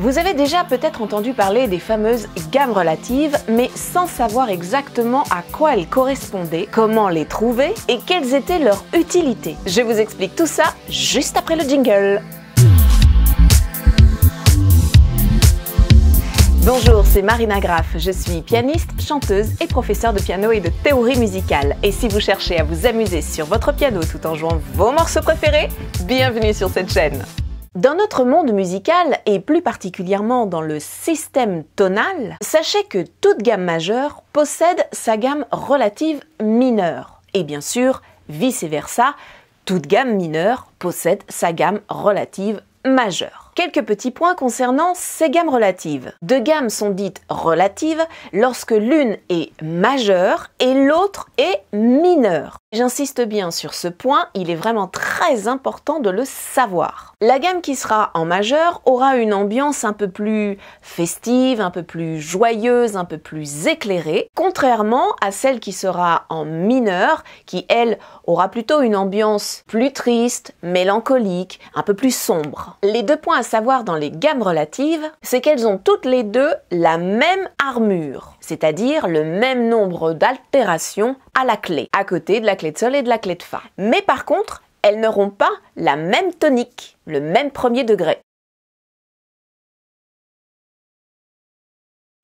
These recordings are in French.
Vous avez déjà peut-être entendu parler des fameuses gammes relatives, mais sans savoir exactement à quoi elles correspondaient, comment les trouver et quelles étaient leurs utilités. Je vous explique tout ça juste après le jingle. Bonjour, c'est Marina Graff. Je suis pianiste, chanteuse et professeure de piano et de théorie musicale. Et si vous cherchez à vous amuser sur votre piano tout en jouant vos morceaux préférés, bienvenue sur cette chaîne. Dans notre monde musical, et plus particulièrement dans le système tonal, sachez que toute gamme majeure possède sa gamme relative mineure. Et bien sûr, vice-versa, toute gamme mineure possède sa gamme relative majeure. Quelques petits points concernant ces gammes relatives. Deux gammes sont dites relatives lorsque l'une est majeure et l'autre est mineure. J'insiste bien sur ce point, il est vraiment très important de le savoir. La gamme qui sera en majeur aura une ambiance un peu plus festive, un peu plus joyeuse, un peu plus éclairée, contrairement à celle qui sera en mineur, qui elle aura plutôt une ambiance plus triste, mélancolique, un peu plus sombre. Savoir dans les gammes relatives, c'est qu'elles ont toutes les deux la même armure, c'est-à-dire le même nombre d'altérations à la clé, à côté de la clé de sol et de la clé de fa. Mais par contre, elles n'auront pas la même tonique, le même premier degré.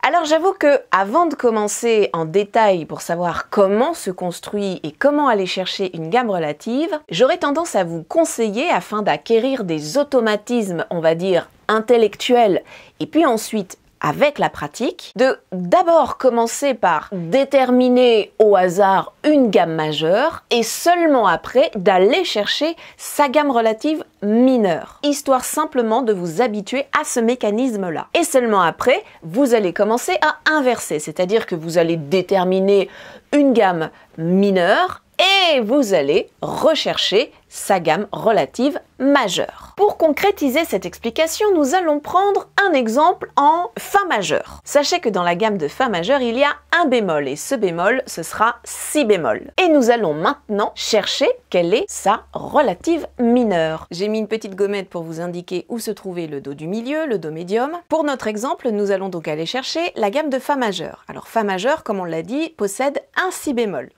Alors j'avoue que avant de commencer en détail pour savoir comment se construit et comment aller chercher une gamme relative, j'aurais tendance à vous conseiller afin d'acquérir des automatismes, on va dire intellectuels et puis ensuite avec la pratique, de d'abord commencer par déterminer au hasard une gamme majeure et seulement après d'aller chercher sa gamme relative mineure, histoire simplement de vous habituer à ce mécanisme-là. Et seulement après, vous allez commencer à inverser, c'est-à-dire que vous allez déterminer une gamme mineure et vous allez rechercher sa gamme relative majeure. Pour concrétiser cette explication, nous allons prendre un exemple en Fa majeur. Sachez que dans la gamme de Fa majeur, il y a un bémol et ce bémol, ce sera Si bémol. Et nous allons maintenant chercher quelle est sa relative mineure. J'ai mis une petite gommette pour vous indiquer où se trouvait le Do du milieu, le Do médium. Pour notre exemple, nous allons donc aller chercher la gamme de Fa majeur. Alors Fa majeur, comme on l'a dit, possède un Si bémol.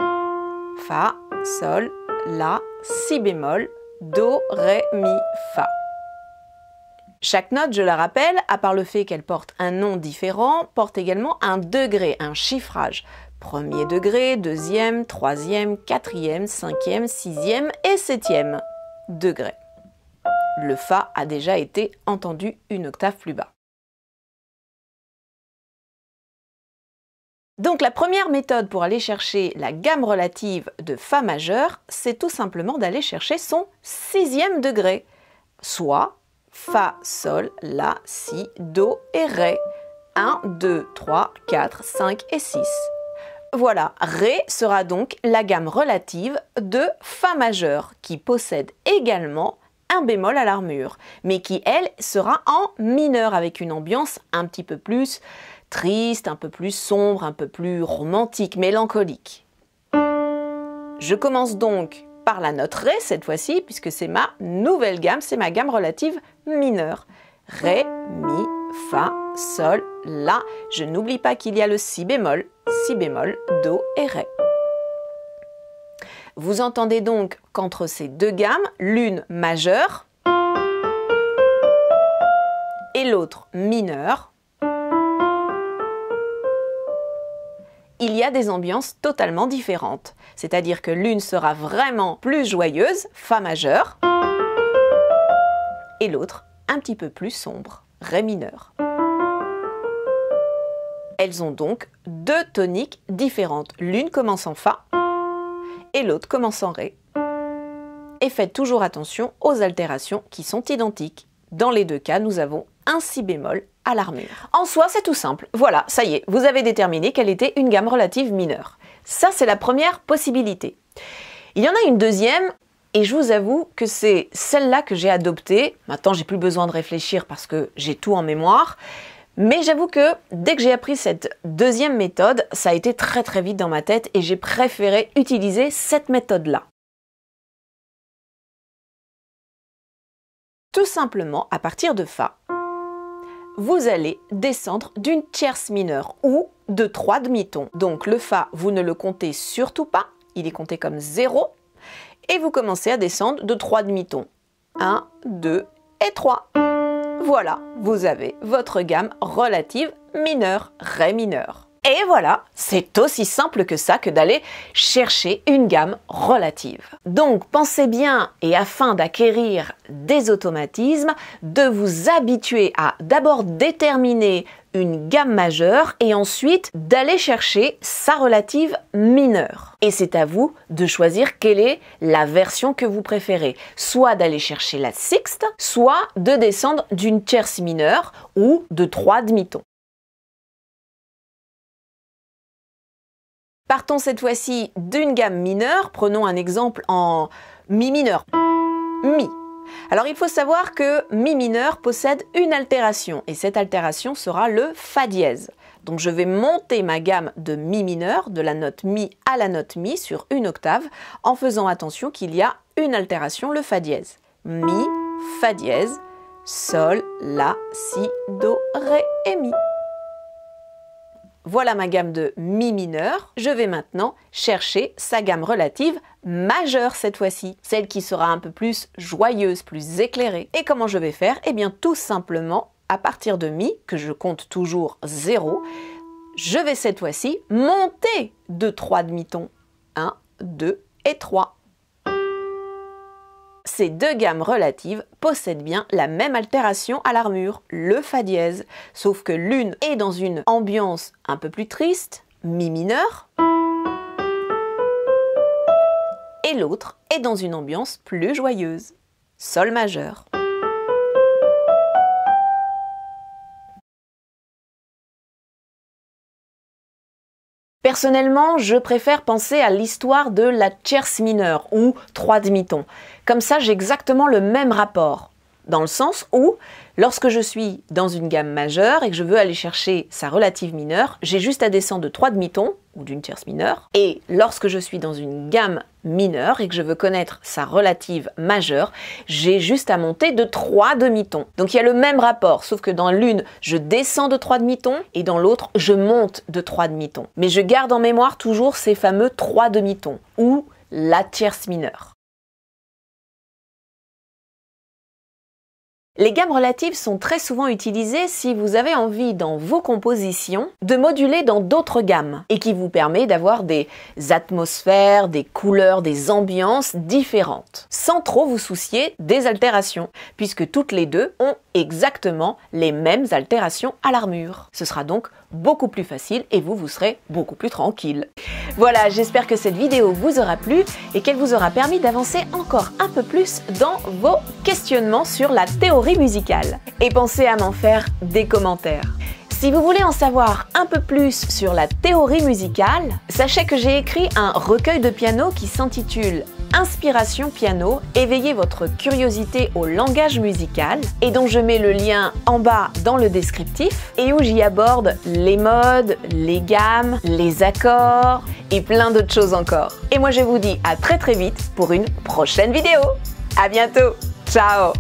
Fa, Sol, La, Si bémol, Do, Ré, Mi, Fa. Chaque note, je la rappelle, à part le fait qu'elle porte un nom différent, porte également un degré, un chiffrage. Premier degré, deuxième, troisième, quatrième, cinquième, sixième et septième degré. Le Fa a déjà été entendu une octave plus bas. Donc la première méthode pour aller chercher la gamme relative de Fa majeur, c'est tout simplement d'aller chercher son sixième degré, soit Fa, Sol, La, Si, Do et Ré. 1, 2, 3, 4, 5 et 6. Voilà, Ré sera donc la gamme relative de Fa majeur, qui possède également un bémol à l'armure, mais qui, elle, sera en mineur, avec une ambiance un petit peu plus triste, un peu plus sombre, un peu plus romantique, mélancolique. Je commence donc par la note Ré cette fois-ci, puisque c'est ma nouvelle gamme, c'est ma gamme relative mineure. Ré, Mi, Fa, Sol, La. Je n'oublie pas qu'il y a le Si bémol, Si bémol, Do et Ré. Vous entendez donc qu'entre ces deux gammes, l'une majeure et l'autre mineure, y a des ambiances totalement différentes. C'est-à-dire que l'une sera vraiment plus joyeuse, Fa majeur, et l'autre un petit peu plus sombre, Ré mineur. Elles ont donc deux toniques différentes. L'une commence en Fa et l'autre commence en Ré. Et faites toujours attention aux altérations qui sont identiques. Dans les deux cas, nous avons un Si bémol En soi, c'est tout simple. Voilà, ça y est, vous avez déterminé quelle était une gamme relative mineure. Ça, c'est la première possibilité. Il y en a une deuxième, et je vous avoue que c'est celle-là que j'ai adoptée. Maintenant, j'ai plus besoin de réfléchir parce que j'ai tout en mémoire. Mais j'avoue que dès que j'ai appris cette deuxième méthode, ça a été très très vite dans ma tête et j'ai préféré utiliser cette méthode-là. Tout simplement, à partir de Fa, vous allez descendre d'une tierce mineure ou de trois demi-tons. Donc le Fa, vous ne le comptez surtout pas, il est compté comme 0. Et vous commencez à descendre de trois demi-tons. 1, 2 et 3. Voilà, vous avez votre gamme relative mineure, Ré mineur. Et voilà, c'est aussi simple que ça que d'aller chercher une gamme relative. Donc pensez bien, et afin d'acquérir des automatismes, de vous habituer à d'abord déterminer une gamme majeure et ensuite d'aller chercher sa relative mineure. Et c'est à vous de choisir quelle est la version que vous préférez. Soit d'aller chercher la sixte, soit de descendre d'une tierce mineure ou de trois demi-tons. Partons cette fois-ci d'une gamme mineure. Prenons un exemple en mi mineur. Mi. Alors il faut savoir que mi mineur possède une altération et cette altération sera le fa dièse. Donc je vais monter ma gamme de mi mineur, de la note mi à la note mi sur une octave, en faisant attention qu'il y a une altération, le fa dièse. Mi, fa dièse, sol, la, si, do, ré et mi. Voilà ma gamme de Mi mineur. Je vais maintenant chercher sa gamme relative majeure cette fois-ci, celle qui sera un peu plus joyeuse, plus éclairée. Et comment je vais faire? Eh bien tout simplement, à partir de Mi, que je compte toujours 0, je vais cette fois-ci monter de 3 demi-tons. 1, 2 et 3 ces deux gammes relatives possèdent bien la même altération à l'armure, le Fa dièse, sauf que l'une est dans une ambiance un peu plus triste, Mi mineur, et l'autre est dans une ambiance plus joyeuse, Sol majeur. Personnellement, je préfère penser à l'histoire de la tierce mineure ou trois demi-tons. Comme ça, j'ai exactement le même rapport. Dans le sens où, lorsque je suis dans une gamme majeure et que je veux aller chercher sa relative mineure, j'ai juste à descendre de trois demi-tons ou d'une tierce mineure. Et lorsque je suis dans une gamme mineure et que je veux connaître sa relative majeure, j'ai juste à monter de trois demi-tons. Donc il y a le même rapport, sauf que dans l'une, je descends de trois demi-tons et dans l'autre, je monte de trois demi-tons. Mais je garde en mémoire toujours ces fameux trois demi-tons ou la tierce mineure. Les gammes relatives sont très souvent utilisées si vous avez envie dans vos compositions de moduler dans d'autres gammes et qui vous permet d'avoir des atmosphères, des couleurs, des ambiances différentes sans trop vous soucier des altérations puisque toutes les deux ont exactement les mêmes altérations à l'armure. Ce sera donc beaucoup plus facile et vous, vous serez beaucoup plus tranquille. Voilà, j'espère que cette vidéo vous aura plu et qu'elle vous aura permis d'avancer encore un peu plus dans vos questionnements sur la théorie musicale. Et pensez à m'en faire des commentaires. Si vous voulez en savoir un peu plus sur la théorie musicale, sachez que j'ai écrit un recueil de piano qui s'intitule Inspiration piano, éveillez votre curiosité au langage musical et dont je mets le lien en bas dans le descriptif et où j'y aborde les modes, les gammes, les accords et plein d'autres choses encore. Et moi je vous dis à très très vite pour une prochaine vidéo. À bientôt. Ciao